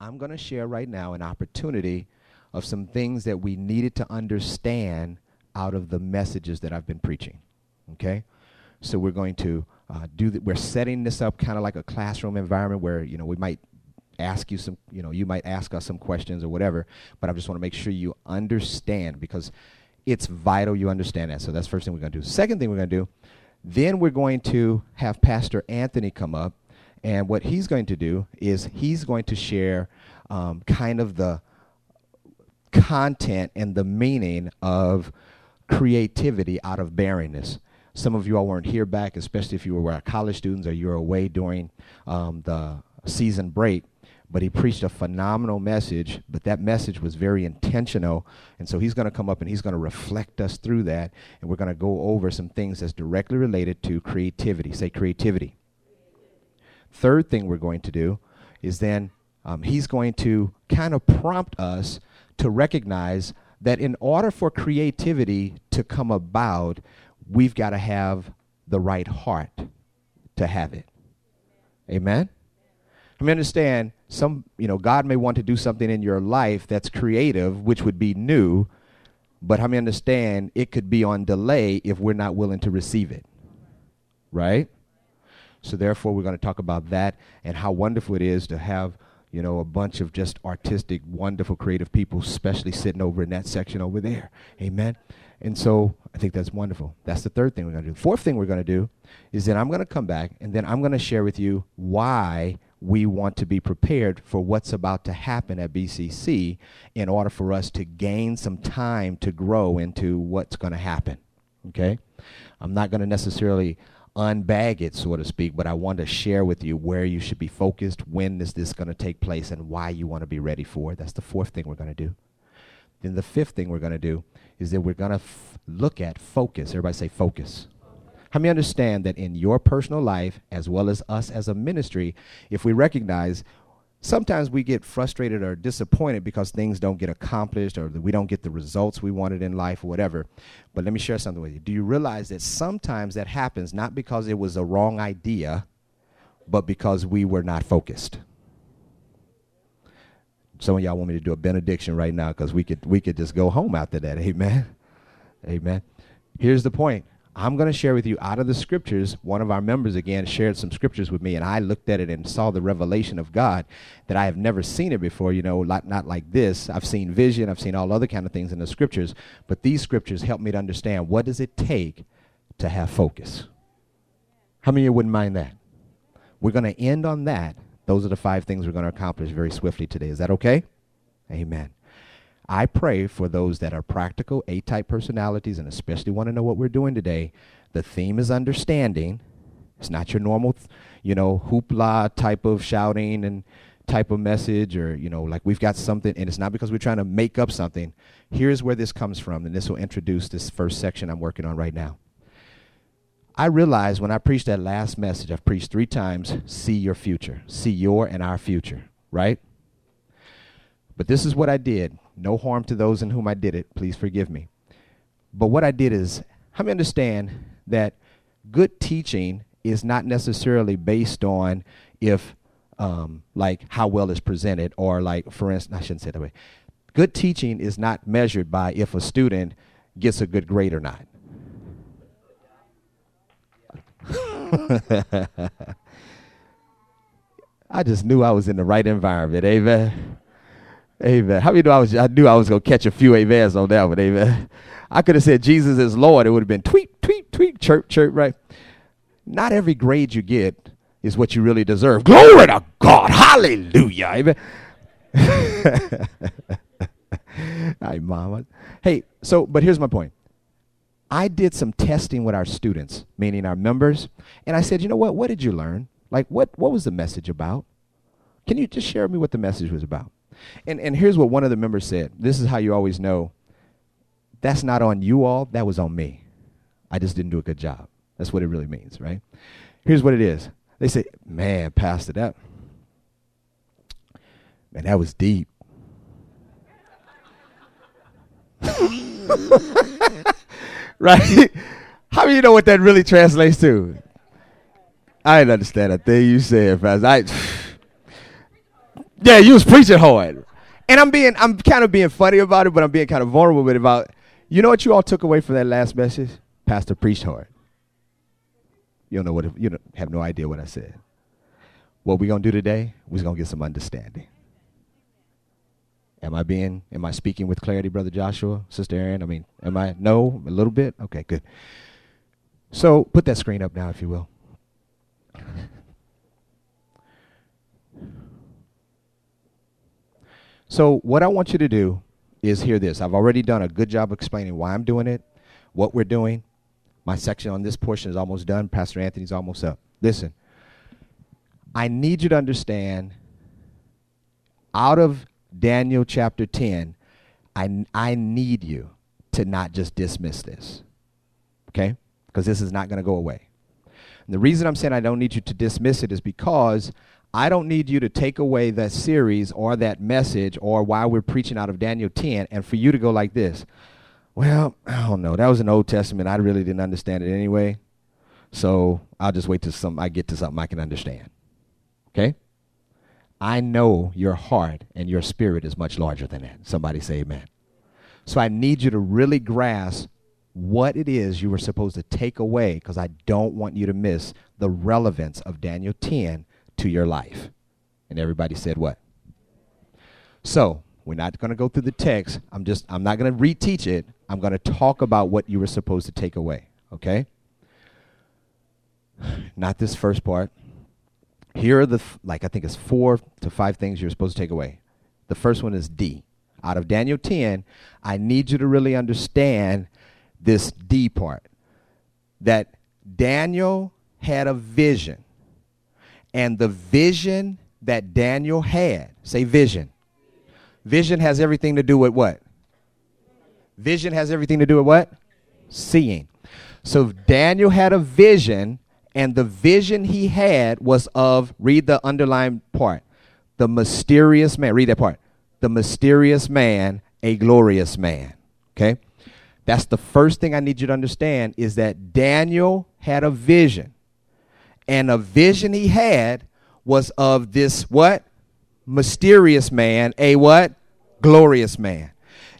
I'm going to share right now an opportunity of some things that we needed to understand out of the messages that I've been preaching. Okay? So we're going to uh, do that. We're setting this up kind of like a classroom environment where, you know, we might ask you some, you know, you might ask us some questions or whatever, but I just want to make sure you understand because it's vital you understand that. So that's first thing we're going to do. Second thing we're going to do, then we're going to have Pastor Anthony come up, and what he's going to do is he's going to share um, kind of the content and the meaning of creativity out of barrenness. Some of you all weren't here back, especially if you were college students or you were away during um, the season break. But he preached a phenomenal message, but that message was very intentional. And so he's going to come up and he's going to reflect us through that. And we're going to go over some things that's directly related to creativity. Say creativity. Third thing we're going to do is then um, he's going to kind of prompt us to recognize that in order for creativity to come about, we've got to have the right heart to have it. Amen? I mean, understand some, you know, God may want to do something in your life that's creative, which would be new, but I mean, understand it could be on delay if we're not willing to receive it. Right? So, therefore, we're going to talk about that and how wonderful it is to have, you know, a bunch of just artistic, wonderful, creative people, especially sitting over in that section over there. Amen. And so I think that's wonderful. That's the third thing we're going to do. Fourth thing we're going to do is that I'm going to come back and then I'm going to share with you why we want to be prepared for what's about to happen at BCC in order for us to gain some time to grow into what's going to happen. Okay? I'm not going to necessarily unbag it, so to speak, but I want to share with you where you should be focused, when is this going to take place, and why you want to be ready for it. That's the fourth thing we're going to do. Then the fifth thing we're going to do is that we're going to f- look at focus. Everybody say focus. How many understand that in your personal life, as well as us as a ministry, if we recognize sometimes we get frustrated or disappointed because things don't get accomplished or we don't get the results we wanted in life or whatever. But let me share something with you. Do you realize that sometimes that happens not because it was a wrong idea, but because we were not focused? Some of y'all want me to do a benediction right now because we could we could just go home after that. Amen. Amen. Here's the point. I'm going to share with you out of the scriptures. One of our members again shared some scriptures with me, and I looked at it and saw the revelation of God that I have never seen it before. You know, not, not like this. I've seen vision, I've seen all other kind of things in the scriptures, but these scriptures help me to understand what does it take to have focus. How many of you wouldn't mind that? We're going to end on that. Those are the five things we're going to accomplish very swiftly today. Is that okay? Amen. I pray for those that are practical, A type personalities, and especially want to know what we're doing today. The theme is understanding. It's not your normal, you know, hoopla type of shouting and type of message, or, you know, like we've got something, and it's not because we're trying to make up something. Here's where this comes from, and this will introduce this first section I'm working on right now. I realized when I preached that last message, I've preached three times see your future, see your and our future, right? But this is what I did. No harm to those in whom I did it. Please forgive me. But what I did is, help me understand that good teaching is not necessarily based on if, um, like, how well it's presented, or like, for instance, I shouldn't say that way. Good teaching is not measured by if a student gets a good grade or not. I just knew I was in the right environment. Amen. Amen. How many know I was? I knew I was gonna catch a few amens on that one. Amen. I could have said Jesus is Lord. It would have been tweet, tweet, tweet, chirp, chirp. Right. Not every grade you get is what you really deserve. Glory to God. Hallelujah. Amen. Hi, mama. Hey, so but here's my point. I did some testing with our students, meaning our members, and I said, you know what? What did you learn? Like, what what was the message about? Can you just share with me what the message was about? And, and here's what one of the members said. This is how you always know that's not on you all, that was on me. I just didn't do a good job. That's what it really means, right? Here's what it is. They say, man, Pastor, that, man, that was deep. right? How do you know what that really translates to? I didn't understand a thing you said, Pastor. I, Yeah, you was preaching hard. And I'm being, I'm kind of being funny about it, but I'm being kind of vulnerable with it about, you know what you all took away from that last message? Pastor preached hard. You don't know what, you don't, have no idea what I said. What we gonna do today? We're gonna get some understanding. Am I being, am I speaking with clarity, Brother Joshua, Sister Erin? I mean, am I, no, a little bit? Okay, good. So put that screen up now, if you will. So, what I want you to do is hear this. I've already done a good job explaining why I'm doing it, what we're doing. My section on this portion is almost done. Pastor Anthony's almost up. Listen, I need you to understand out of Daniel chapter 10, I, I need you to not just dismiss this. Okay? Because this is not going to go away. And the reason I'm saying I don't need you to dismiss it is because I don't need you to take away that series or that message or why we're preaching out of Daniel 10 and for you to go like this. Well, I don't know. That was an Old Testament. I really didn't understand it anyway. So I'll just wait till some I get to something I can understand. Okay? I know your heart and your spirit is much larger than that. Somebody say amen. So I need you to really grasp what it is you were supposed to take away because I don't want you to miss the relevance of Daniel 10 to your life. And everybody said what? So, we're not going to go through the text. I'm just I'm not going to reteach it. I'm going to talk about what you were supposed to take away, okay? Not this first part. Here are the like I think it's 4 to 5 things you're supposed to take away. The first one is D. Out of Daniel 10, I need you to really understand this D part. That Daniel had a vision and the vision that Daniel had, say vision. Vision has everything to do with what? Vision has everything to do with what? Seeing. So Daniel had a vision, and the vision he had was of, read the underlined part, the mysterious man. Read that part. The mysterious man, a glorious man. Okay? That's the first thing I need you to understand is that Daniel had a vision and a vision he had was of this what? Mysterious man, a what? Glorious man.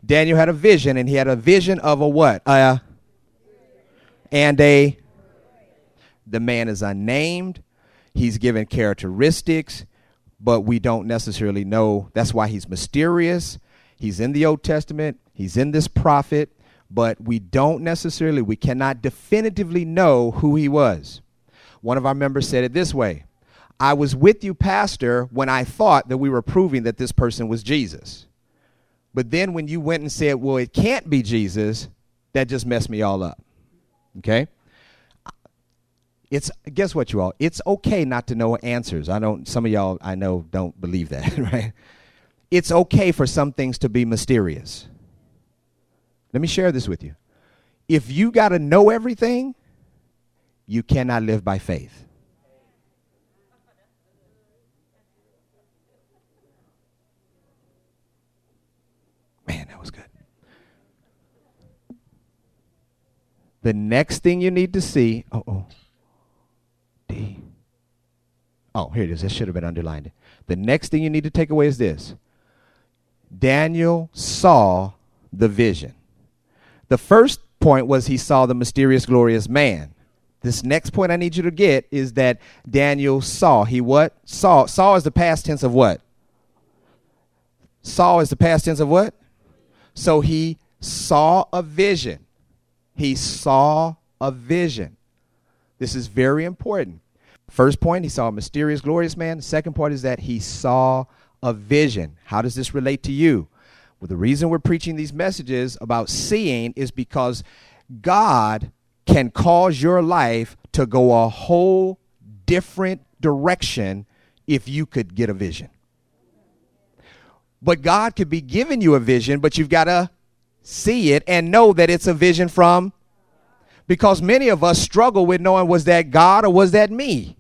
Daniel had a vision, and he had a vision of a what? Uh, and a. The man is unnamed. He's given characteristics, but we don't necessarily know. That's why he's mysterious. He's in the Old Testament. He's in this prophet, but we don't necessarily, we cannot definitively know who he was. One of our members said it this way I was with you, Pastor, when I thought that we were proving that this person was Jesus. But then when you went and said, well, it can't be Jesus, that just messed me all up. Okay? It's guess what you all? It's okay not to know answers. I don't some of y'all I know don't believe that, right? It's okay for some things to be mysterious. Let me share this with you. If you got to know everything, you cannot live by faith. Man, that was good. The next thing you need to see, oh, oh, D. Oh, here it is. This should have been underlined. The next thing you need to take away is this Daniel saw the vision. The first point was he saw the mysterious, glorious man. This next point I need you to get is that Daniel saw. He what? Saw. Saw is the past tense of what? Saw is the past tense of what? So he saw a vision. He saw a vision. This is very important. First point, he saw a mysterious, glorious man. Second point is that he saw a vision. How does this relate to you? Well, the reason we're preaching these messages about seeing is because God can cause your life to go a whole different direction if you could get a vision. But God could be giving you a vision, but you've got to see it and know that it's a vision from because many of us struggle with knowing was that God or was that me?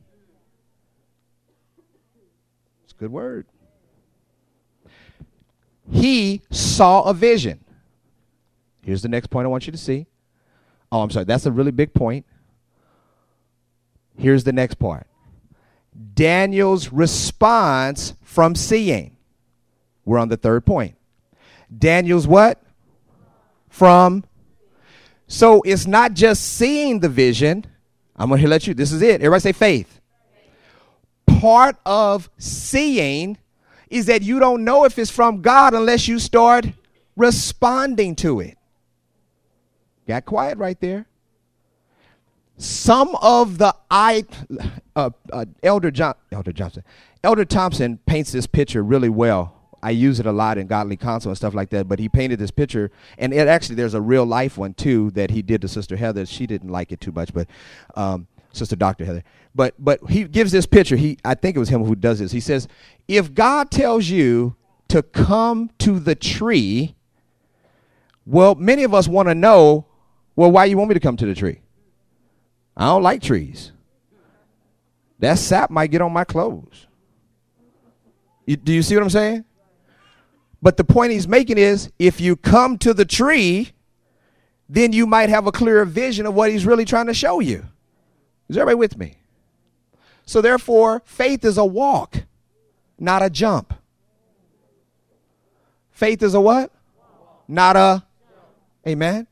It's a good word. He saw a vision. Here's the next point I want you to see. Oh, I'm sorry. That's a really big point. Here's the next part Daniel's response from seeing. We're on the third point. Daniel's what? From. So it's not just seeing the vision. I'm going to let you, this is it. Everybody say faith. Part of seeing is that you don't know if it's from God unless you start responding to it. Got quiet right there. Some of the I, uh, uh, Elder John, Elder Johnson, Elder Thompson paints this picture really well. I use it a lot in Godly Counsel and stuff like that. But he painted this picture, and it actually there's a real life one too that he did to Sister Heather. She didn't like it too much, but um, Sister Doctor Heather. But but he gives this picture. He I think it was him who does this. He says, if God tells you to come to the tree, well, many of us want to know, well, why you want me to come to the tree? I don't like trees. That sap might get on my clothes. You, do you see what I'm saying? But the point he's making is if you come to the tree, then you might have a clearer vision of what he's really trying to show you. Is everybody with me? So therefore, faith is a walk, not a jump. Faith is a what? Not a Amen.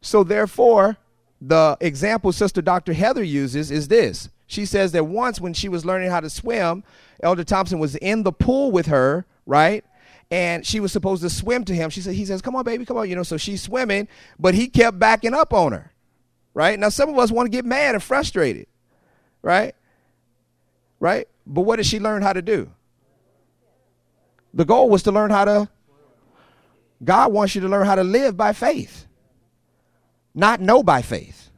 So therefore, the example Sister Dr. Heather uses is this. She says that once when she was learning how to swim, Elder Thompson was in the pool with her, right? And she was supposed to swim to him. She said, he says, Come on, baby, come on. You know, so she's swimming, but he kept backing up on her. Right? Now some of us want to get mad and frustrated. Right? Right? But what did she learn how to do? The goal was to learn how to God wants you to learn how to live by faith, not know by faith.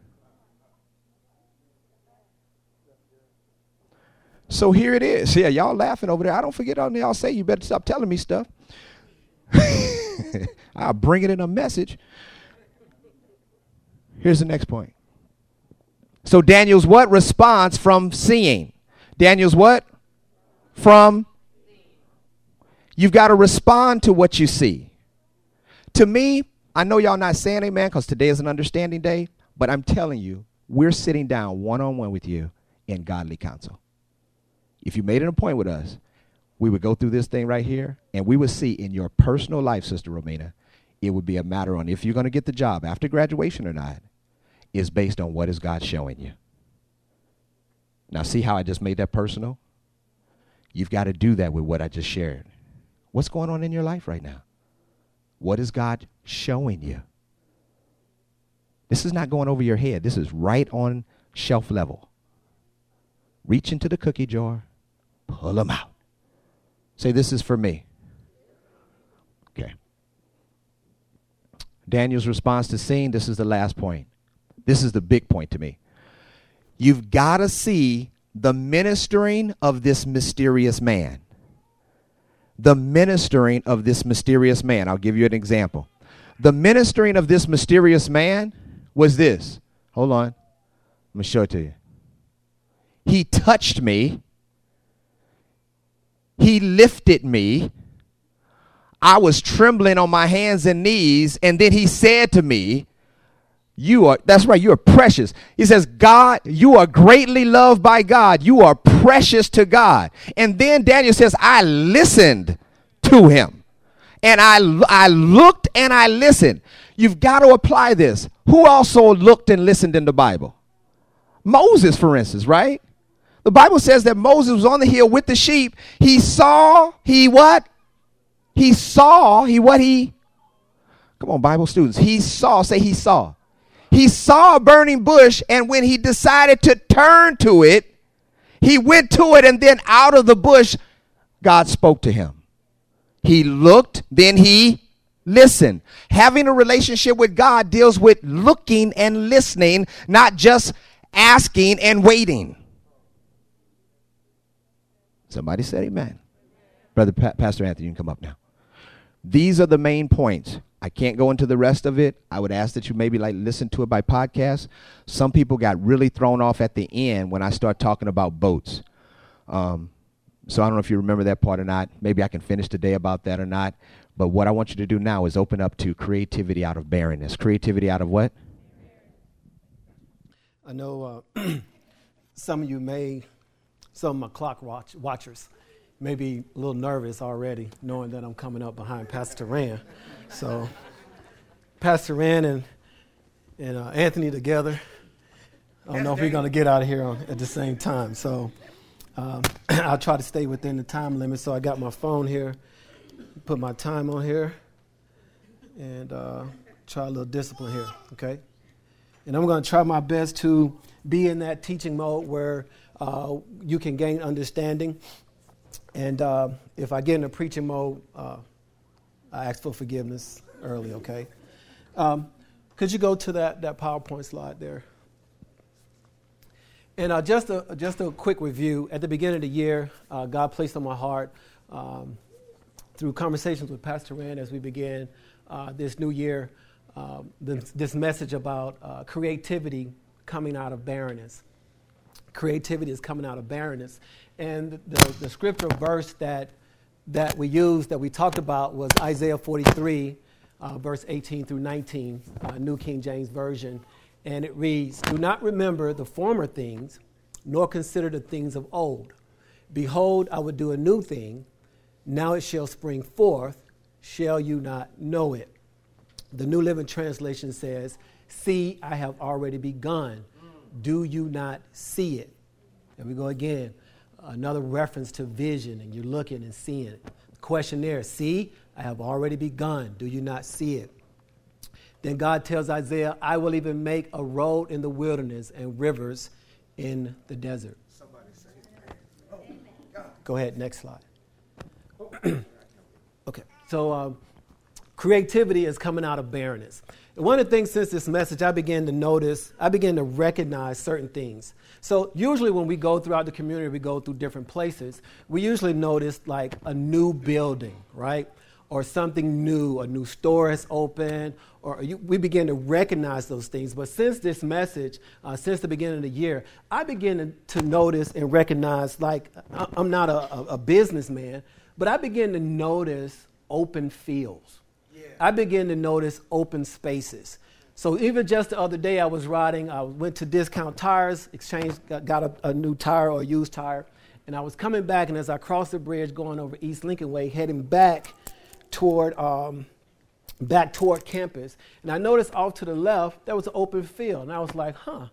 So here it is. Yeah, y'all laughing over there. I don't forget all y'all say you better stop telling me stuff. I'll bring it in a message. Here's the next point. So Daniel's what response from seeing? Daniel's what? From You've got to respond to what you see. To me, I know y'all not saying amen because today is an understanding day, but I'm telling you, we're sitting down one on one with you in godly counsel. If you made an appointment with us, we would go through this thing right here and we would see in your personal life, Sister Romina, it would be a matter on if you're going to get the job after graduation or not, is based on what is God showing you. Now, see how I just made that personal? You've got to do that with what I just shared. What's going on in your life right now? What is God showing you? This is not going over your head. This is right on shelf level. Reach into the cookie jar, pull them out. Say, This is for me. Okay. Daniel's response to seeing, this is the last point. This is the big point to me. You've got to see the ministering of this mysterious man the ministering of this mysterious man. I'll give you an example. The ministering of this mysterious man was this. Hold on. Let me show it to you. He touched me. He lifted me. I was trembling on my hands and knees. And then he said to me, you are, that's right, you are precious. He says, God, you are greatly loved by God. You are precious to God. And then Daniel says, I listened to him. And I, I looked and I listened. You've got to apply this. Who also looked and listened in the Bible? Moses, for instance, right? The Bible says that Moses was on the hill with the sheep. He saw, he what? He saw, he what he? Come on, Bible students. He saw, say he saw he saw a burning bush, and when he decided to turn to it, he went to it, and then out of the bush, God spoke to him. He looked, then he listened. Having a relationship with God deals with looking and listening, not just asking and waiting. Somebody said amen. Brother pa- Pastor Anthony, you can come up now. These are the main points. I can't go into the rest of it. I would ask that you maybe like listen to it by podcast. Some people got really thrown off at the end when I start talking about boats. Um, so I don't know if you remember that part or not. Maybe I can finish today about that or not. But what I want you to do now is open up to creativity out of barrenness. Creativity out of what? I know uh, some of you may, some of my clock watch, watchers maybe a little nervous already, knowing that I'm coming up behind Pastor Rand. So, Pastor Rand and, and uh, Anthony together. I don't know if we're going to get out of here on, at the same time. So, um, I'll try to stay within the time limit. So, I got my phone here, put my time on here, and uh, try a little discipline here, okay? And I'm going to try my best to be in that teaching mode where uh, you can gain understanding and uh, if I get in a preaching mode, uh, I asked for forgiveness early, okay? Um, could you go to that, that PowerPoint slide there? And uh, just, a, just a quick review. At the beginning of the year, uh, God placed on my heart um, through conversations with Pastor Rand as we began uh, this new year um, this, this, message about uh, creativity coming out of barrenness. Creativity is coming out of barrenness. And the, the scripture verse that, that we used, that we talked about, was Isaiah 43, uh, verse 18 through 19, uh, New King James Version. And it reads Do not remember the former things, nor consider the things of old. Behold, I will do a new thing. Now it shall spring forth. Shall you not know it? The New Living Translation says, See, I have already begun. Do you not see it? And we go again another reference to vision, and you're looking and seeing it. The question there, see, I have already begun. Do you not see it? Then God tells Isaiah, I will even make a road in the wilderness and rivers in the desert. Oh, Go ahead, next slide. okay, so um, creativity is coming out of barrenness. And one of the things since this message, I began to notice, I began to recognize certain things. So, usually when we go throughout the community, we go through different places, we usually notice like a new building, right? Or something new, a new store has opened, or you, we begin to recognize those things. But since this message, uh, since the beginning of the year, I begin to, to notice and recognize like I'm not a, a, a businessman, but I begin to notice open fields I began to notice open spaces. So even just the other day, I was riding, I went to Discount Tires, exchanged, got, a, a, new tire or used tire, and I was coming back, and as I crossed the bridge going over East Lincoln Way, heading back toward, um, back toward campus, and I noticed off to the left, there was an open field, and I was like, huh,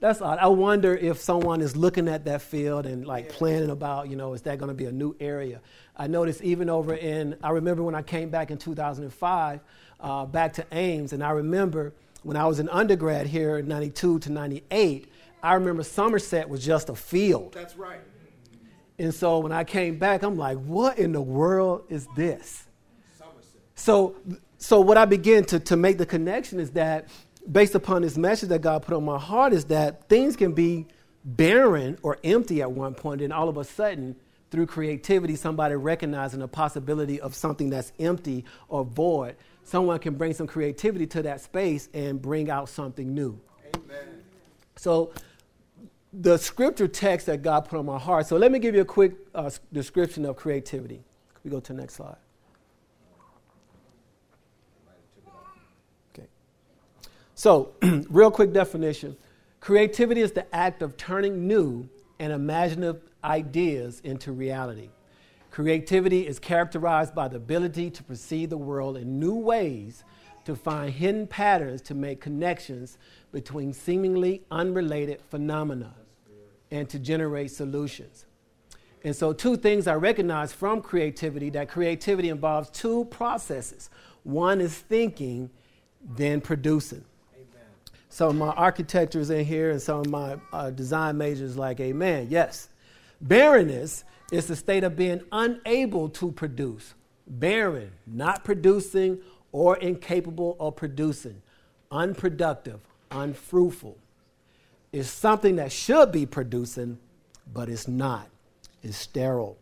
that's odd. I wonder if someone is looking at that field and like yeah. planning about, you know, is that going to be a new area? I noticed even over in, I remember when I came back in 2005, uh, back to Ames, and I remember when I was an undergrad here in 92 to 98, I remember Somerset was just a field. That's right. And so when I came back, I'm like, what in the world is this? Somerset. So, so what I began to, to make the connection is that based upon this message that God put on my heart is that things can be barren or empty at one point, and all of a sudden, through creativity, somebody recognizing the possibility of something that's empty or void, someone can bring some creativity to that space and bring out something new. Amen. So, the scripture text that God put on my heart. So, let me give you a quick uh, description of creativity. Can we go to the next slide? So, real quick definition creativity is the act of turning new and imaginative ideas into reality. Creativity is characterized by the ability to perceive the world in new ways, to find hidden patterns, to make connections between seemingly unrelated phenomena, and to generate solutions. And so, two things I recognize from creativity that creativity involves two processes one is thinking, then producing some of my architectures in here and some of my uh, design majors like amen. Yes. Barrenness is the state of being unable to produce. Barren not producing or incapable of producing. Unproductive unfruitful. Is something that should be producing but it's not. It's sterile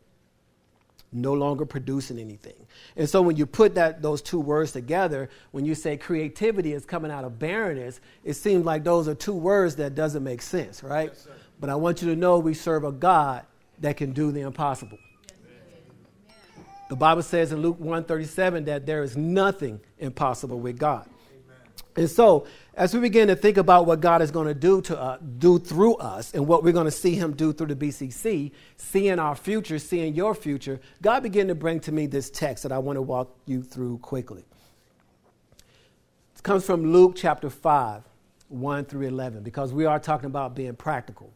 no longer producing anything. And so when you put that those two words together, when you say creativity is coming out of barrenness, it seems like those are two words that doesn't make sense, right? Yes, but I want you to know we serve a God that can do the impossible. The Bible says in Luke 137 that there is nothing impossible with God. Amen. And so, as we begin to think about what God is going to do to uh, do through us, and what we're going to see Him do through the BCC, seeing our future, seeing your future, God began to bring to me this text that I want to walk you through quickly. It comes from Luke chapter five, one through eleven, because we are talking about being practical.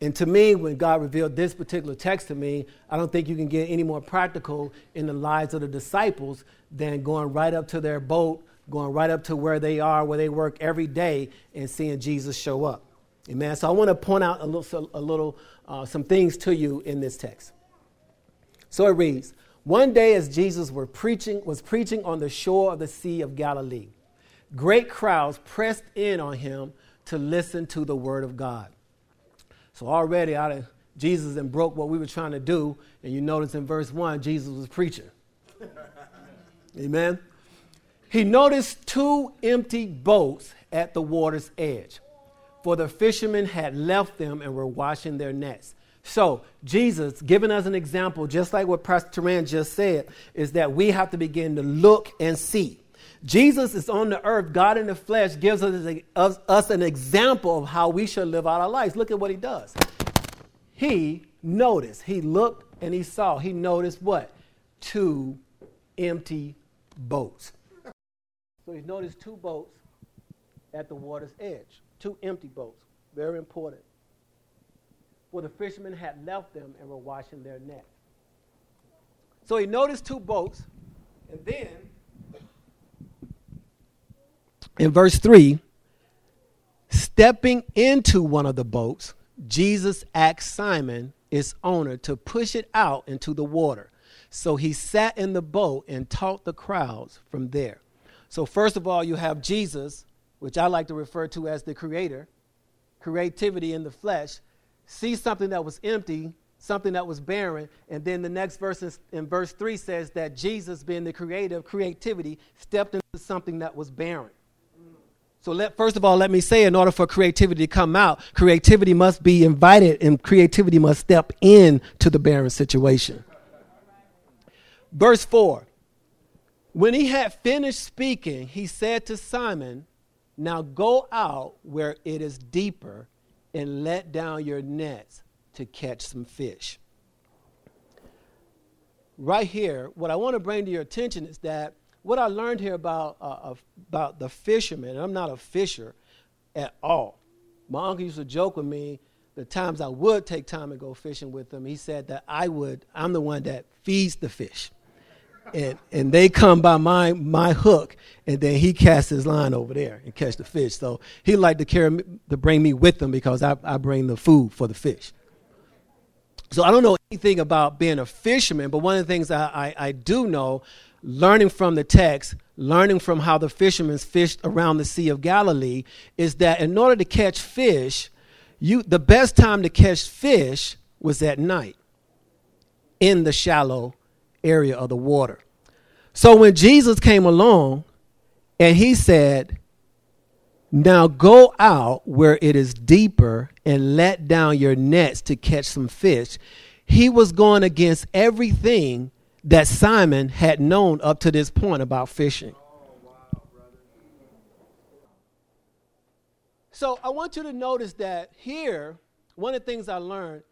And to me, when God revealed this particular text to me, I don't think you can get any more practical in the lives of the disciples than going right up to their boat going right up to where they are, where they work every day, and seeing Jesus show up. Amen. So I want to point out a little, a little uh, some things to you in this text. So it reads: One day, as Jesus were preaching, was preaching on the shore of the Sea of Galilee, great crowds pressed in on him to listen to the word of God. So already, out of Jesus and broke what we were trying to do, and you notice in verse one, Jesus was preaching. Amen he noticed two empty boats at the water's edge, for the fishermen had left them and were washing their nets. So, Jesus, giving us an example, just like what Pastor Rand just said, is that we have to begin to look and see. Jesus is on the earth, God in the flesh gives us, us, us an example of how we should live out our lives. Look at what he does. He noticed, he looked and he saw, he noticed what? Two empty boats. So he's noticed two boats at the water's edge, two empty boats. Very important. For the fishermen had left them and were washing their nets. So he noticed two boats, and then in verse 3, stepping into one of the boats, Jesus asked Simon, its owner, to push it out into the water. So he sat in the boat and taught the crowds from there. So, first of all, you have Jesus, which I like to refer to as the creator, creativity in the flesh, see something that was empty, something that was barren, and then the next verse in, in verse 3 says that Jesus, being the creator of creativity, stepped into something that was barren. So let, first of all, let me say, in order for creativity to come out, creativity must be invited and creativity must step in to the barren situation. Verse 4 when he had finished speaking, he said to Simon, Now go out where it is deeper and let down your nets to catch some fish. Right here, what I want to bring to your attention is that what I learned here about, uh, about the fishermen, I'm not a fisher at all. My uncle used to joke with me the times I would take time and go fishing with him. He said that I would, I'm the one that feeds the fish and and they come by my my hook, and then he casts his line over there and catch the fish. So he like to carry me, to bring me with him because I, I bring the food for the fish. So I don't know anything about being a fisherman, but one of the things I, I, I do know, learning from the text, learning from how the fishermen fished around the Sea of Galilee, is that in order to catch fish, you the best time to catch fish was at night in the shallow area of the water. So when Jesus came along and he said, Now go out where it is deeper and let down your nets to catch some fish, he was going against everything that Simon had known up to this point about fishing. So I want you to notice that here, one of the things I learned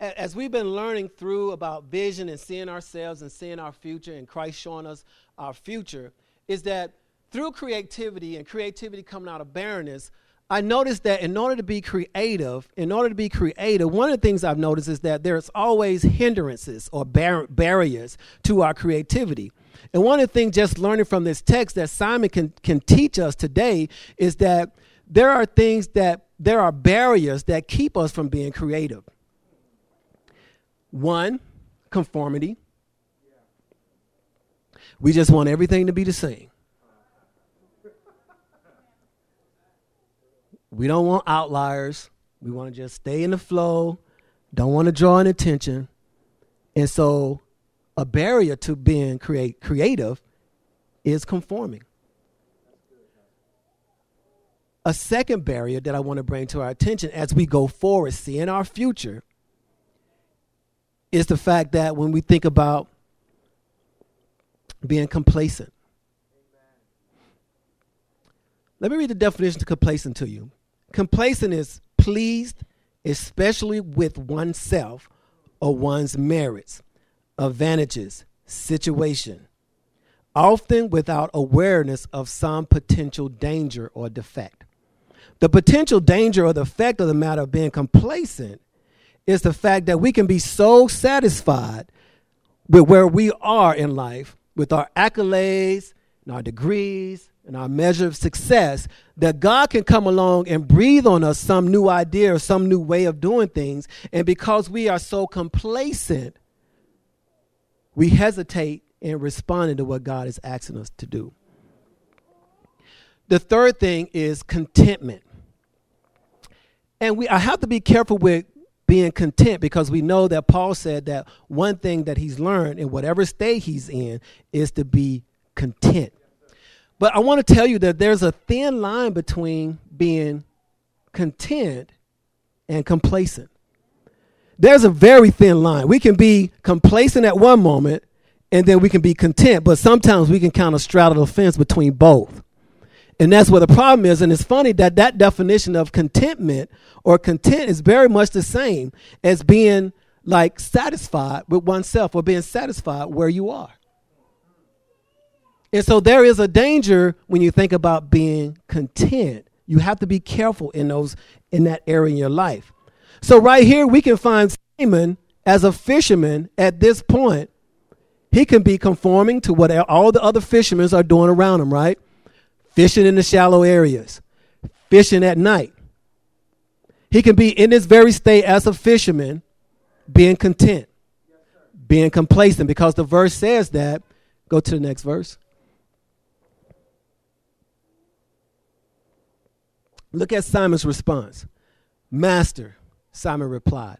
as we've been learning through about vision and seeing ourselves and seeing our future and Christ showing us our future, is that through creativity and creativity coming out of barrenness, I noticed that in order to be creative, in order to be creative, one of the things I've noticed is that there's always hindrances or bar- barriers to our creativity. And one of the things just learning from this text that Simon can, can teach us today is that there are things that there are barriers that keep us from being creative. One, conformity. We just want everything to be the same. We don't want outliers. We want to just stay in the flow, don't want to draw an attention. And so, a barrier to being create, creative is conforming. A second barrier that I want to bring to our attention as we go forward, seeing our future, is the fact that when we think about being complacent, Let me read the definition of complacent to you. Complacent is pleased, especially with oneself or one's merits, advantages, situation, often without awareness of some potential danger or defect. The potential danger or the effect of the matter of being complacent is the fact that we can be so satisfied with where we are in life, with our accolades and our degrees and our measure of success, that God can come along and breathe on us some new idea or some new way of doing things. And because we are so complacent, we hesitate in responding to what God is asking us to do. The third thing is contentment. And we I have to be careful with being content because we know that Paul said that one thing that he's learned in whatever state he's in is to be content. But I want to tell you that there's a thin line between being content and complacent. There's a very thin line. We can be complacent at one moment and then we can be content, but sometimes we can kind of straddle the fence between both. And that's where the problem is. And it's funny that that definition of contentment or content is very much the same as being like satisfied with oneself or being satisfied where you are. And so there is a danger when you think about being content. You have to be careful in those in that area in your life. So right here we can find Simon as a fisherman at this point. He can be conforming to what all the other fishermen are doing around him, right? Fishing in the shallow areas, fishing at night. He can be in this very state as a fisherman, being content, being complacent, because the verse says that. Go to the next verse. Look at Simon's response. Master, Simon replied,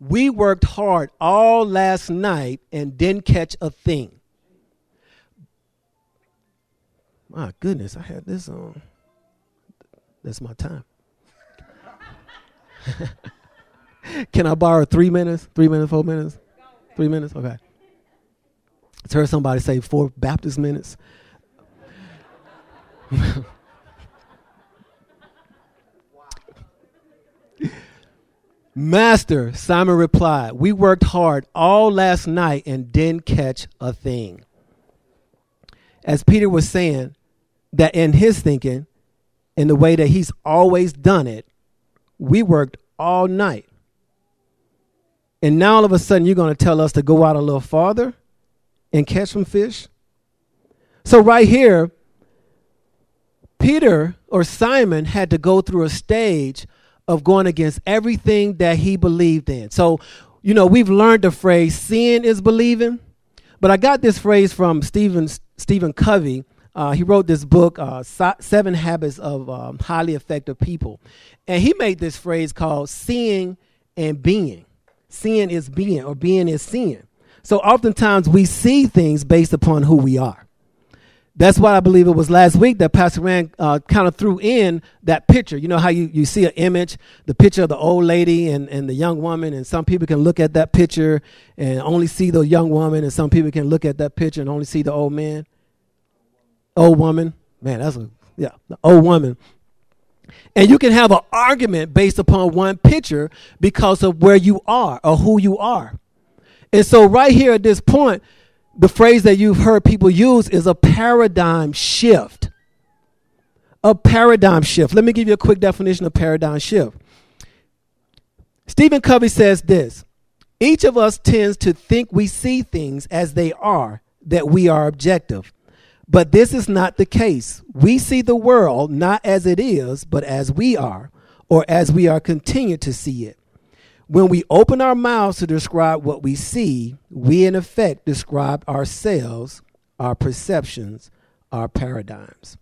we worked hard all last night and didn't catch a thing. My goodness, I had this on. That's my time. Can I borrow three minutes? Three minutes, four minutes? Three minutes? Okay. I heard somebody say four Baptist minutes. Master, Simon replied, We worked hard all last night and didn't catch a thing. As Peter was saying, that in his thinking, in the way that he's always done it, we worked all night. And now all of a sudden you're going to tell us to go out a little farther and catch some fish? So, right here, Peter or Simon had to go through a stage of going against everything that he believed in. So, you know, we've learned the phrase seeing is believing, but I got this phrase from Stephen Stephen Covey uh, he wrote this book, uh, Seven Habits of um, Highly Effective People. And he made this phrase called seeing and being. Seeing is being, or being is seeing. So oftentimes we see things based upon who we are. That's why I believe it was last week that Pastor Rand uh, kind of threw in that picture. You know how you, you see an image, the picture of the old lady and, and the young woman, and some people can look at that picture and only see the young woman, and some people can look at that picture and only see the old man old woman. Man, that's a yeah, the old woman. And you can have an argument based upon one picture because of where you are or who you are. And so right here at this point, the phrase that you've heard people use is a paradigm shift. A paradigm shift. Let me give you a quick definition of paradigm shift. Stephen Covey says this Each of us tends to think we see things as they are, that we are objective. But this is not the case. We see the world not as it is, but as we are, or as we are continued to see it. When we open our mouths to describe what we see, we in effect describe ourselves, our perceptions, our paradigms.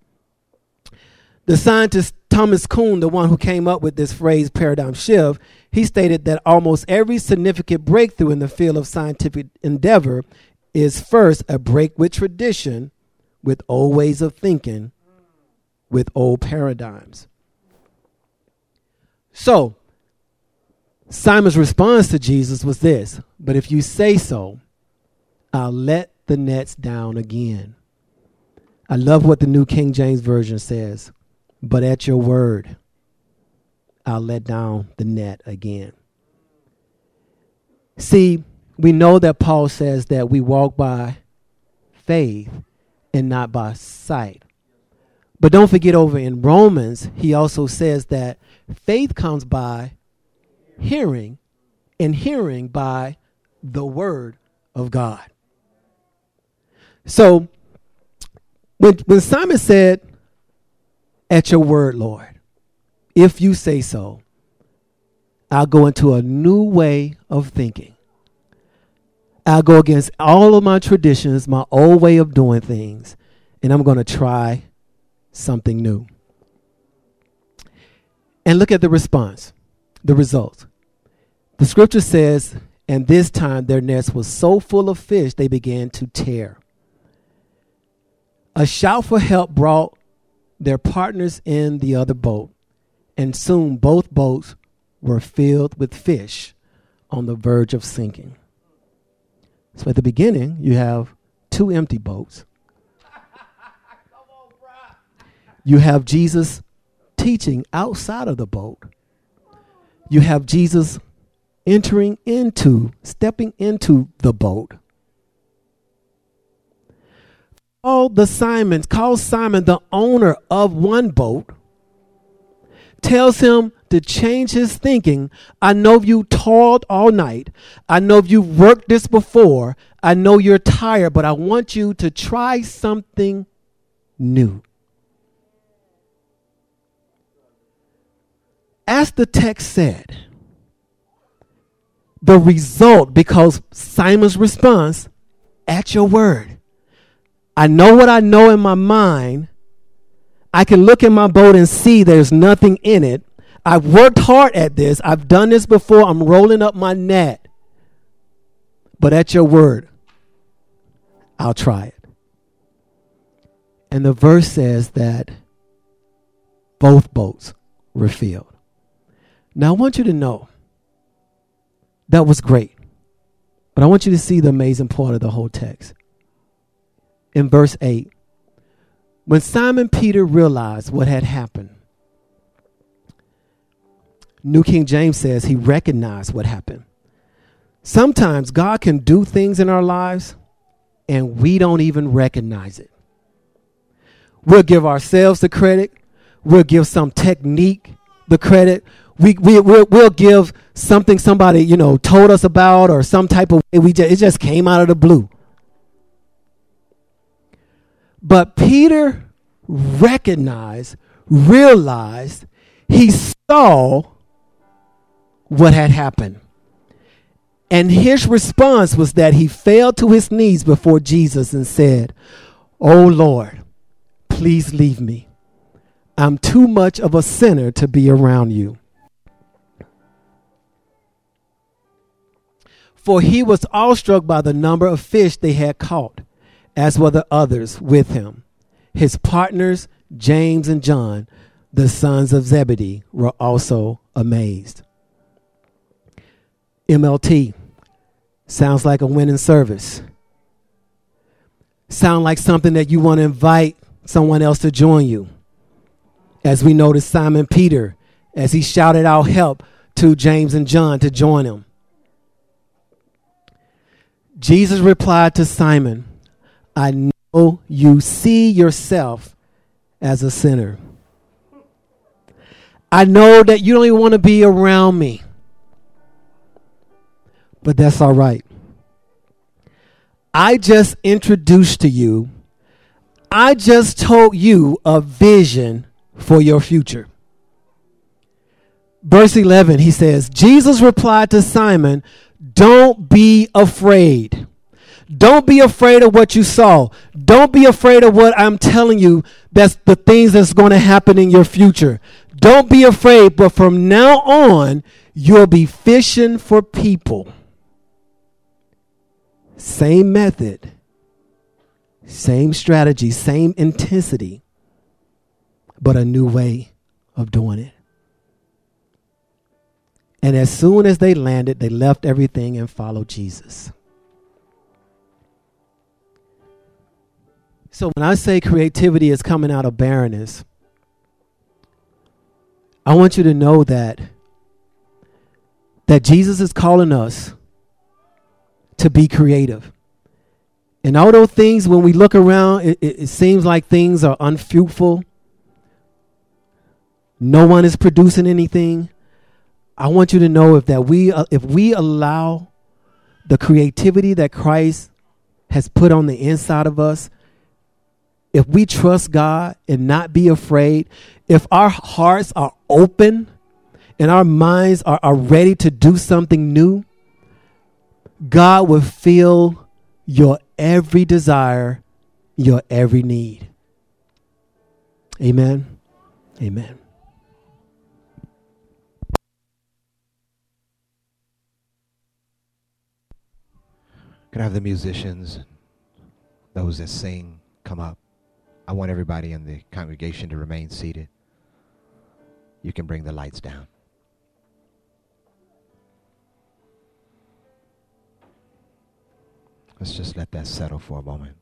The scientist Thomas Kuhn, the one who came up with this phrase paradigm shift, he stated that almost every significant breakthrough in the field of scientific endeavor is first a break with tradition with old ways of thinking, with old paradigms. So, Simon's response to Jesus was this But if you say so, I'll let the nets down again. I love what the New King James Version says. but at your word, I'll let down the net again. See, we know that Paul says that we walk by faith and not by sight. But don't forget over in Romans, he also says that faith comes by hearing, and hearing by the word of God. So when, when Simon said, At your word, Lord, if you say so, I'll go into a new way of thinking. I'll go against all of my traditions, my old way of doing things, and I'm going to try something new. And look at the response, the result. The scripture says, and this time their nest was so full of fish they began to tear. A shout for help brought their partners in the other boat, and soon both boats were filled with fish on the verge of sinking. So at the beginning, you have two empty boats. You have Jesus teaching outside of the boat. You have Jesus entering into, stepping into the boat. Call the Simons, call Simon the owner of one boat, tells him to change his thinking. I know you toiled all night. I know you've worked this before. I know you're tired, but I want you to try something new. As the text said, the result, because Simon's response, at your word. I know what I know in my mind. I can look in my boat and see there's nothing in it. I've worked hard at this. I've done this before. I'm rolling up my net. But at your word, I'll try it. And the verse says that both boats were filled. Now, I want you to know that was great. But I want you to see the amazing part of the whole text. In verse 8, when Simon Peter realized what had happened, New King James says he recognized what happened. Sometimes God can do things in our lives and we don't even recognize it. We'll give ourselves the credit, we'll give some technique the credit, we, we, we'll, we'll give something somebody, you know, told us about or some type of way. We just, it just came out of the blue. But Peter recognized, realized, he saw what had happened. And his response was that he fell to his knees before Jesus and said, Oh Lord, please leave me. I'm too much of a sinner to be around you. For he was awestruck by the number of fish they had caught, as were the others with him. His partners, James and John, the sons of Zebedee, were also amazed. MLT sounds like a winning service. Sound like something that you want to invite someone else to join you. As we notice Simon Peter as he shouted out help to James and John to join him. Jesus replied to Simon, I know you see yourself as a sinner. I know that you don't even want to be around me. But that's all right. I just introduced to you, I just told you a vision for your future. Verse 11, he says, Jesus replied to Simon, don't be afraid. Don't be afraid of what you saw. Don't be afraid of what I'm telling you. That's the things that's going to happen in your future. Don't be afraid, but from now on, you'll be fishing for people. Same method, same strategy, same intensity, but a new way of doing it. And as soon as they landed, they left everything and followed Jesus. So when I say creativity is coming out of barrenness, I want you to know that that Jesus is calling us to be creative. And all those things, when we look around, it, it, it seems like things are unfruitful. No one is producing anything. I want you to know if that we uh, if we allow the creativity that Christ has put on the inside of us, if we trust God and not be afraid, if our hearts are open and our minds are, are ready to do something new, God will fill your every desire, your every need. Amen. Amen. Could I have the musicians, those that sing, come up? I want everybody in the congregation to remain seated. You can bring the lights down. Let's just let that settle for a moment.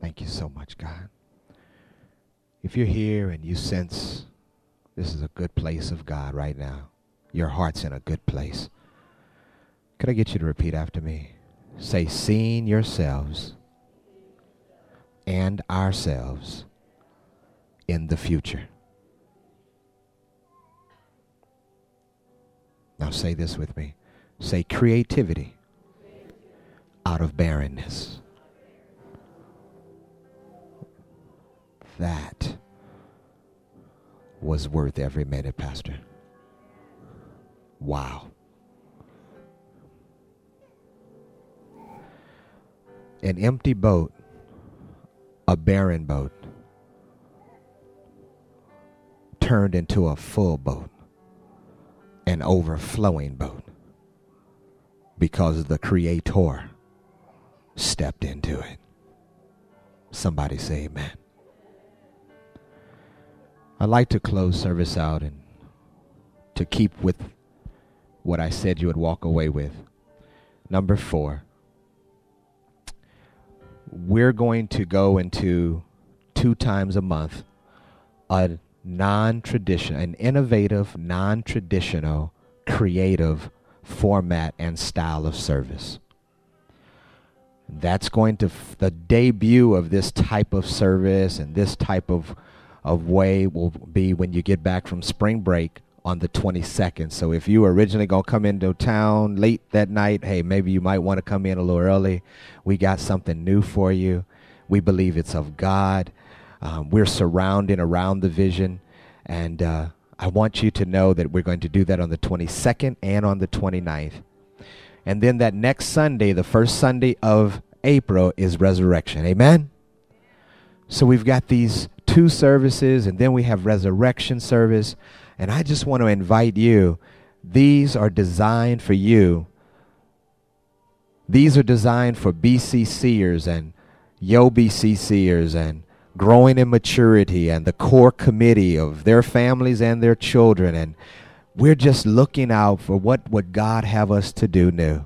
Thank you so much, God. If you're here and you sense this is a good place of God right now, your heart's in a good place. Could I get you to repeat after me? Say, seeing yourselves and ourselves in the future. Now say this with me. Say creativity out of barrenness. That was worth every minute, Pastor. Wow. An empty boat, a barren boat, turned into a full boat, an overflowing boat, because the Creator stepped into it. Somebody say amen. I'd like to close service out and to keep with what I said you would walk away with. Number four, we're going to go into two times a month a non traditional, an innovative, non traditional, creative format and style of service. That's going to, f- the debut of this type of service and this type of, of way will be when you get back from spring break on the 22nd. So if you were originally going to come into town late that night, hey, maybe you might want to come in a little early. We got something new for you. We believe it's of God. Um, we're surrounding around the vision. And uh, I want you to know that we're going to do that on the 22nd and on the 29th. And then that next Sunday, the first Sunday of April, is resurrection. Amen? So we've got these two services, and then we have resurrection service. And I just want to invite you. These are designed for you. These are designed for BCCers and Yo BCCers and growing in maturity and the core committee of their families and their children. And we're just looking out for what would God have us to do new.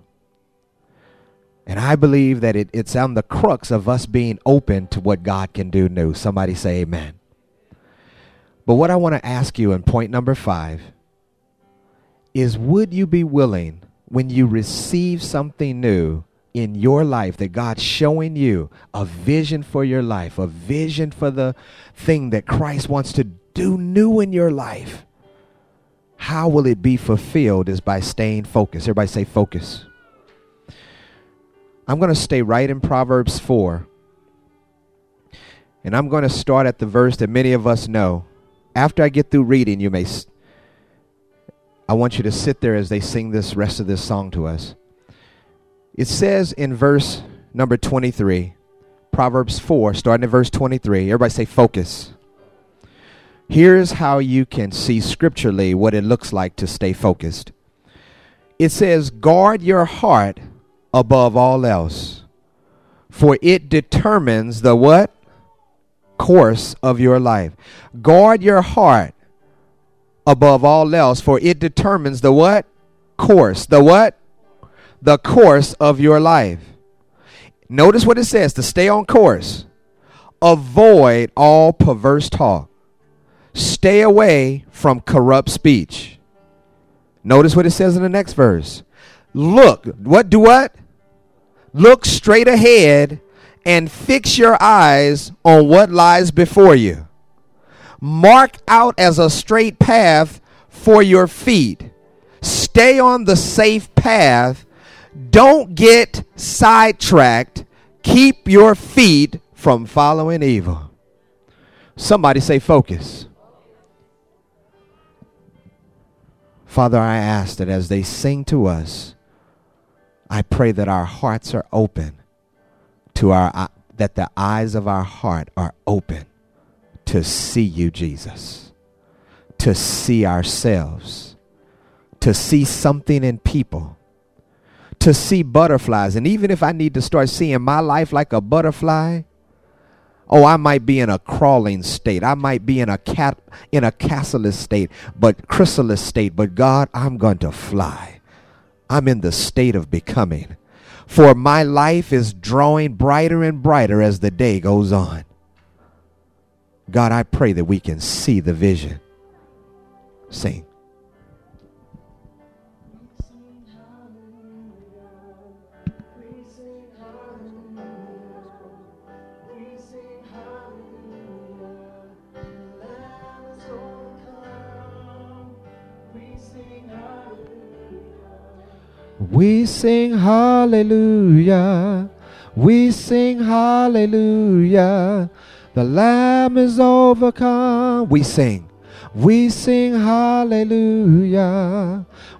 And I believe that it, it's on the crux of us being open to what God can do new. Somebody say amen. But what I want to ask you in point number five is would you be willing when you receive something new in your life that God's showing you a vision for your life, a vision for the thing that Christ wants to do new in your life? How will it be fulfilled is by staying focused. Everybody say focus. I'm going to stay right in Proverbs 4. And I'm going to start at the verse that many of us know. After I get through reading, you may I want you to sit there as they sing this rest of this song to us. It says in verse number 23, Proverbs 4, starting at verse 23. Everybody say focus. Here's how you can see scripturally what it looks like to stay focused. It says, Guard your heart above all else, for it determines the what? Course of your life. Guard your heart above all else, for it determines the what? Course. The what? The course of your life. Notice what it says to stay on course. avoid all perverse talk. Stay away from corrupt speech. Notice what it says in the next verse. Look, what do what? Look straight ahead and fix your eyes on what lies before you. Mark out as a straight path for your feet. Stay on the safe path. Don't get sidetracked. Keep your feet from following evil. Somebody say focus. Father, I ask that as they sing to us, I pray that our hearts are open to our uh, that the eyes of our heart are open to see you, Jesus, to see ourselves, to see something in people, to see butterflies. And even if I need to start seeing my life like a butterfly, Oh, I might be in a crawling state. I might be in a cat in a chrysalis state, but chrysalis state. But God, I'm going to fly. I'm in the state of becoming. For my life is drawing brighter and brighter as the day goes on. God, I pray that we can see the vision. Sing. We sing hallelujah. We sing hallelujah. The Lamb is overcome. We sing. We sing hallelujah.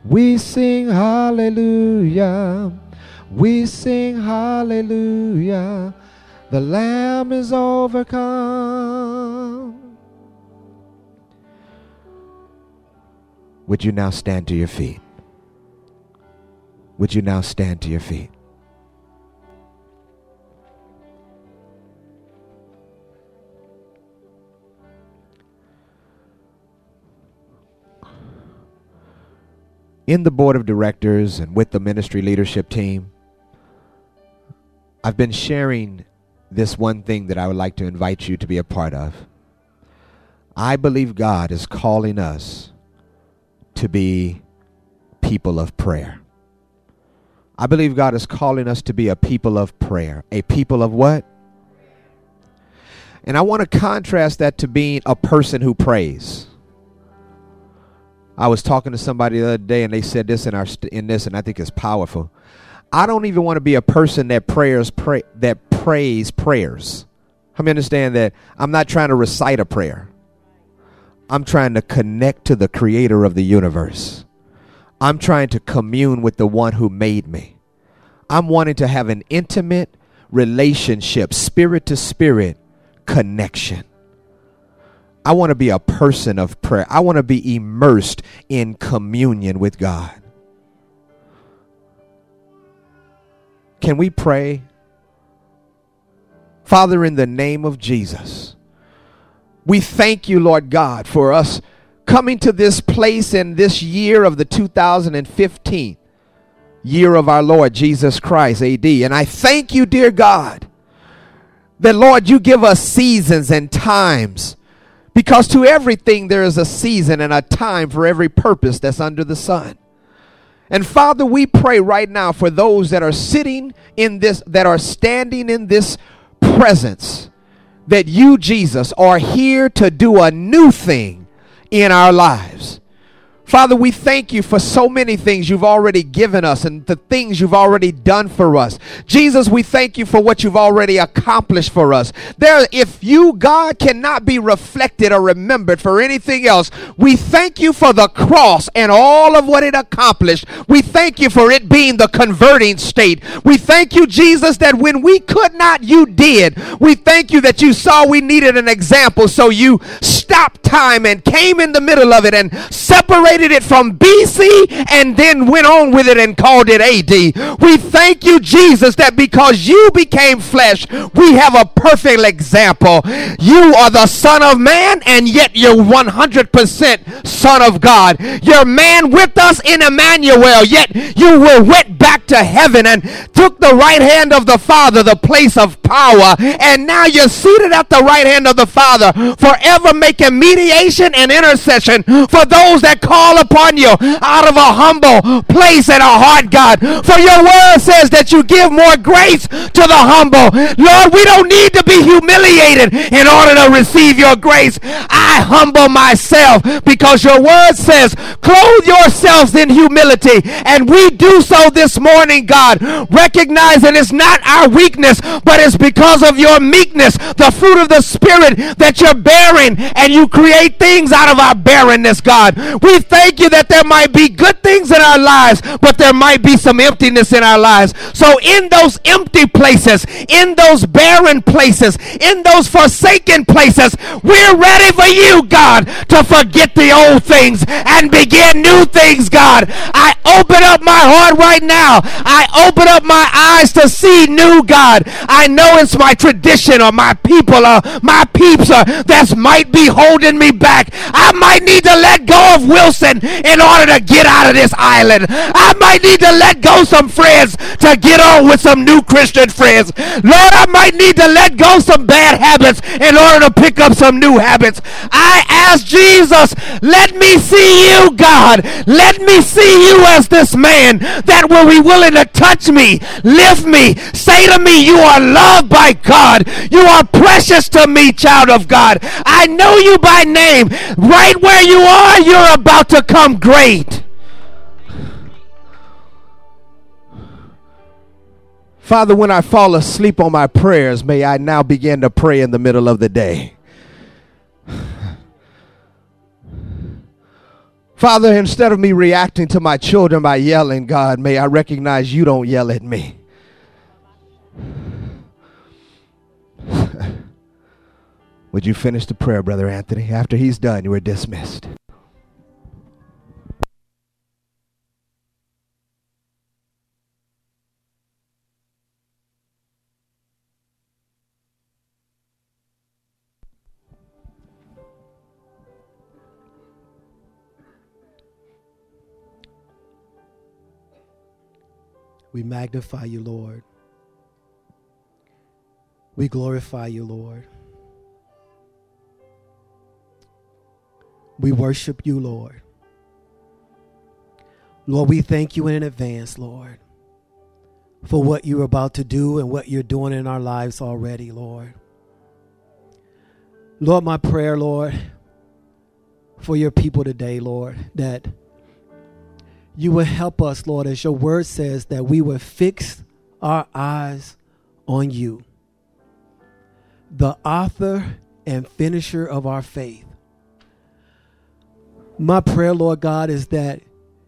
We sing hallelujah. We sing hallelujah. The Lamb is overcome. Would you now stand to your feet? Would you now stand to your feet? In the board of directors and with the ministry leadership team, I've been sharing this one thing that I would like to invite you to be a part of. I believe God is calling us to be people of prayer. I believe God is calling us to be a people of prayer. A people of what? And I want to contrast that to being a person who prays. I was talking to somebody the other day and they said this in our in this and I think it's powerful. I don't even want to be a person that prayers pray that prays prayers. Let me understand that I'm not trying to recite a prayer. I'm trying to connect to the creator of the universe. I'm trying to commune with the one who made me. I'm wanting to have an intimate relationship, spirit to spirit connection. I want to be a person of prayer. I want to be immersed in communion with God. Can we pray? Father, in the name of Jesus, we thank you, Lord God, for us coming to this place in this year of the 2015 year of our Lord Jesus Christ, AD. And I thank you, dear God, that Lord, you give us seasons and times. Because to everything there is a season and a time for every purpose that's under the sun. And Father, we pray right now for those that are sitting in this, that are standing in this presence, that you, Jesus, are here to do a new thing in our lives. Father, we thank you for so many things you've already given us and the things you've already done for us. Jesus, we thank you for what you've already accomplished for us. There, if you, God, cannot be reflected or remembered for anything else, we thank you for the cross and all of what it accomplished. We thank you for it being the converting state. We thank you, Jesus, that when we could not, you did. We thank you that you saw we needed an example, so you stopped time and came in the middle of it and separated it from BC and then went on with it and called it AD. We thank you, Jesus, that because you became flesh, we have a perfect example. You are the Son of Man, and yet you're 100% Son of God. You're man with us in Emmanuel, yet you were went back to heaven and took the right hand of the Father, the place of power, and now you're seated at the right hand of the Father, forever making mediation and intercession for those that call upon you out of a humble place and a heart, God. For your word says that you give more grace to the humble. Lord, we don't need to be humiliated in order to receive your grace. I humble myself because your word says, clothe yourselves in humility. And we do so this morning, God, recognizing it's not our weakness, but it's because of your meekness, the fruit of the Spirit that you're bearing, and you create things out of our barrenness, God. We thank you that there might be good things in our lives, but there might be some emptiness in our lives. So, in those empty places, in those barren places, in those forsaken places, we're ready for you, God, to forget the old things and begin new things, God. I open up my heart right now. I open up my eyes to see new, God. I know it's my tradition or my people or my peeps that might be holding me back. I might need to let go of Wilson in order to get out of this island. I might need to let go some friends to get on with some new Christian friends. Lord, I might need to let go some bad habits in order to pick up some new habits. I ask Jesus, let me see you, God. Let me see you as this man that will be willing to touch me, lift me, say to me, you are loved by God. You are precious to me, child of God. I know you by name. Right where you are, you're about to come great. Father, when I fall asleep on my prayers, may I now begin to pray in the middle of the day. Father, instead of me reacting to my children by yelling, God, may I recognize you don't yell at me. Would you finish the prayer, Brother Anthony? After he's done, you are dismissed. We magnify you, Lord. We glorify you, Lord. We worship you, Lord. Lord, we thank you in advance, Lord, for what you're about to do and what you're doing in our lives already, Lord. Lord, my prayer, Lord, for your people today, Lord, that you will help us, Lord, as your word says, that we will fix our eyes on you, the author and finisher of our faith. My prayer, Lord God, is that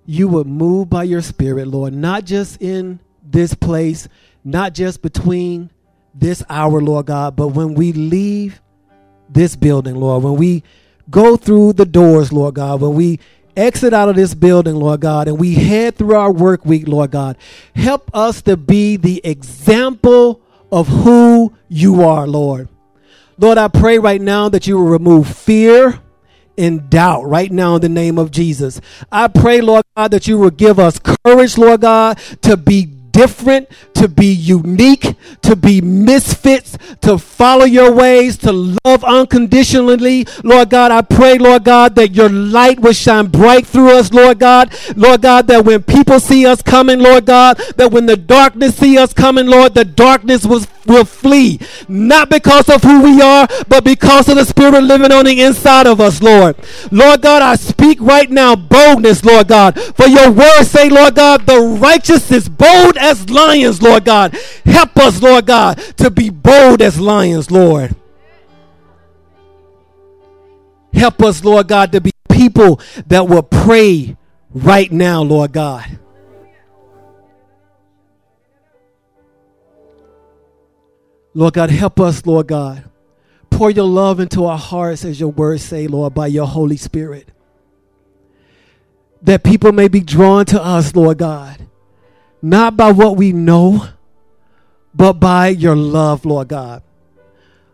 you would move by your spirit, Lord, not just in this place, not just between this hour, Lord God, but when we leave this building, Lord, when we go through the doors, Lord God, when we exit out of this building, Lord God, and we head through our work week, Lord God, help us to be the example of who you are, Lord. Lord, I pray right now that you will remove fear and doubt right now in the name of Jesus. I pray, Lord God, that you will give us courage, Lord God, to be different, to be unique, to be misfits, to follow your ways, to love unconditionally. Lord God, I pray, Lord God, that your light will shine bright through us, Lord God. Lord God, that when people see us coming, Lord God, that when the darkness see us coming, Lord, the darkness was will flee. Not because of who we are, but because of the Spirit living on the inside of us, Lord. Lord God, I speak right now boldness, Lord God. For your word say, Lord God, the righteous is bold as lions, Lord God. Help us, Lord God, to be bold as lions, Lord. Help us, Lord God, to be people that will pray right now, Lord God. Lord God, help us, Lord God. Pour your love into our hearts, as your words say, Lord, by your Holy Spirit. that people may be drawn to us, Lord God, not by what we know, but by your love, Lord God,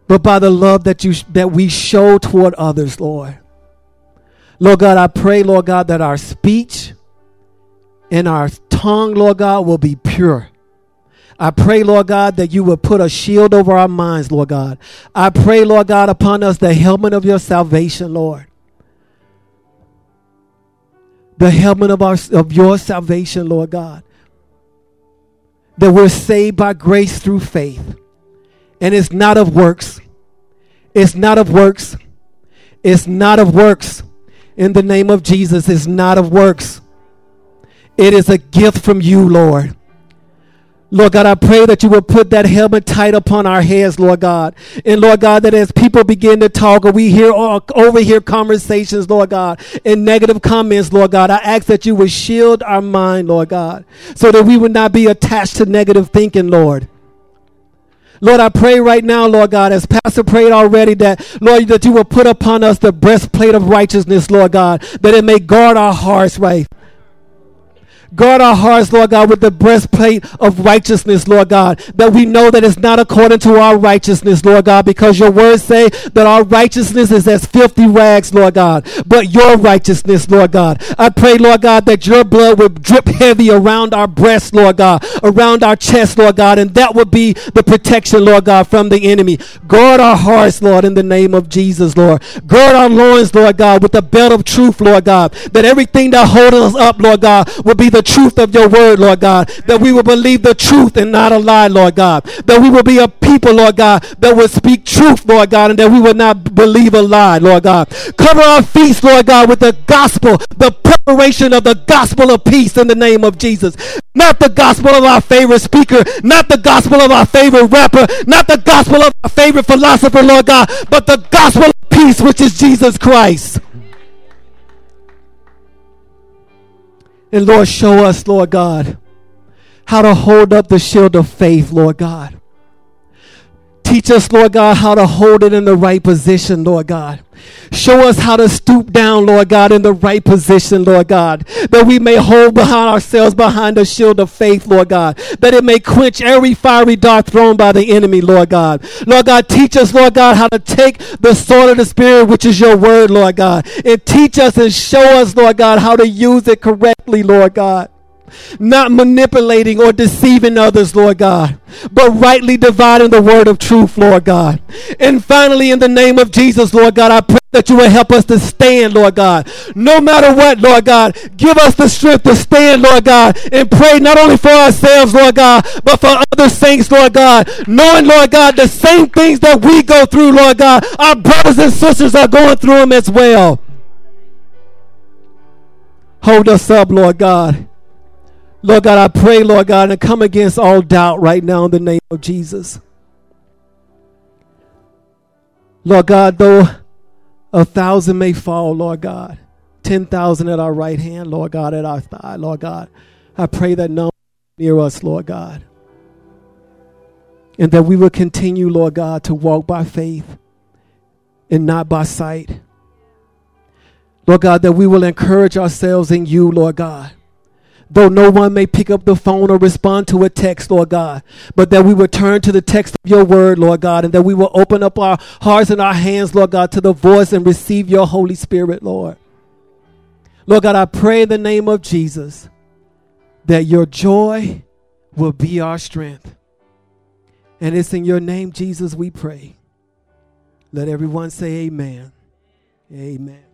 but by the love that you that we show toward others, Lord. Lord God, I pray, Lord God, that our speech and our tongue, Lord God, will be pure. I pray, Lord God, that you will put a shield over our minds, Lord God. I pray, Lord God, upon us the helmet of your salvation, Lord. The helmet of, our, of your salvation, Lord God. That we're saved by grace through faith. And it's not of works. It's not of works. It's not of works. In the name of Jesus, it's not of works. It is a gift from you, Lord. Lord God, I pray that you will put that helmet tight upon our heads, Lord God. And Lord God, that as people begin to talk or we hear or overhear conversations, Lord God, and negative comments, Lord God, I ask that you would shield our mind, Lord God, so that we would not be attached to negative thinking, Lord. Lord, I pray right now, Lord God, as Pastor prayed already, that, Lord, that you will put upon us the breastplate of righteousness, Lord God, that it may guard our hearts right. Guard our hearts, Lord God, with the breastplate of righteousness, Lord God, that we know that it's not according to our righteousness, Lord God, because your words say that our righteousness is as filthy rags, Lord God, but your righteousness, Lord God. I pray, Lord God, that your blood would drip heavy around our breasts, Lord God, around our chest, Lord God, and that would be the protection, Lord God, from the enemy. Guard our hearts, Lord, in the name of Jesus, Lord. Guard our loins, Lord God, with the belt of truth, Lord God, that everything that holds us up, Lord God, will be the truth of your word, Lord God. That we will believe the truth and not a lie, Lord God. That we will be a people, Lord God, that will speak truth, Lord God, and that we will not believe a lie, Lord God. Cover our feast, Lord God, with the gospel, the preparation of the gospel of peace in the name of Jesus. Not the gospel of our favorite speaker, not the gospel of our favorite rapper, not the gospel of our favorite philosopher, Lord God, but the gospel of peace, which is Jesus Christ. And Lord, show us, Lord God, how to hold up the shield of faith, Lord God. Teach us, Lord God, how to hold it in the right position, Lord God. Show us how to stoop down, Lord God, in the right position, Lord God, that we may hold behind ourselves behind the shield of faith, Lord God, that it may quench every fiery dart thrown by the enemy, Lord God. Lord God, teach us, Lord God, how to take the sword of the Spirit, which is your word, Lord God, and teach us and show us, Lord God, how to use it correctly, Lord God not manipulating or deceiving others, Lord God, but rightly dividing the word of truth, Lord God. And finally, in the name of Jesus, Lord God, I pray that you will help us to stand, Lord God. No matter what, Lord God, give us the strength to stand, Lord God, and pray not only for ourselves, Lord God, but for other saints, Lord God, knowing, Lord God, the same things that we go through, Lord God, our brothers and sisters are going through them as well. Hold us up, Lord God. Lord God, I pray, Lord God, and come against all doubt right now in the name of Jesus. Lord God, though a thousand may fall, Lord God, 10,000 at our right hand, Lord God, at our thigh, Lord God, I pray that none near us, Lord God. And that we will continue, Lord God, to walk by faith and not by sight. Lord God, that we will encourage ourselves in you, Lord God though no one may pick up the phone or respond to a text, Lord God, but that we will turn to the text of your word, Lord God, and that we will open up our hearts and our hands, Lord God, to the voice and receive your Holy Spirit, Lord. Lord God, I pray in the name of Jesus that your joy will be our strength. And it's in your name, Jesus, we pray. Let everyone say amen. Amen.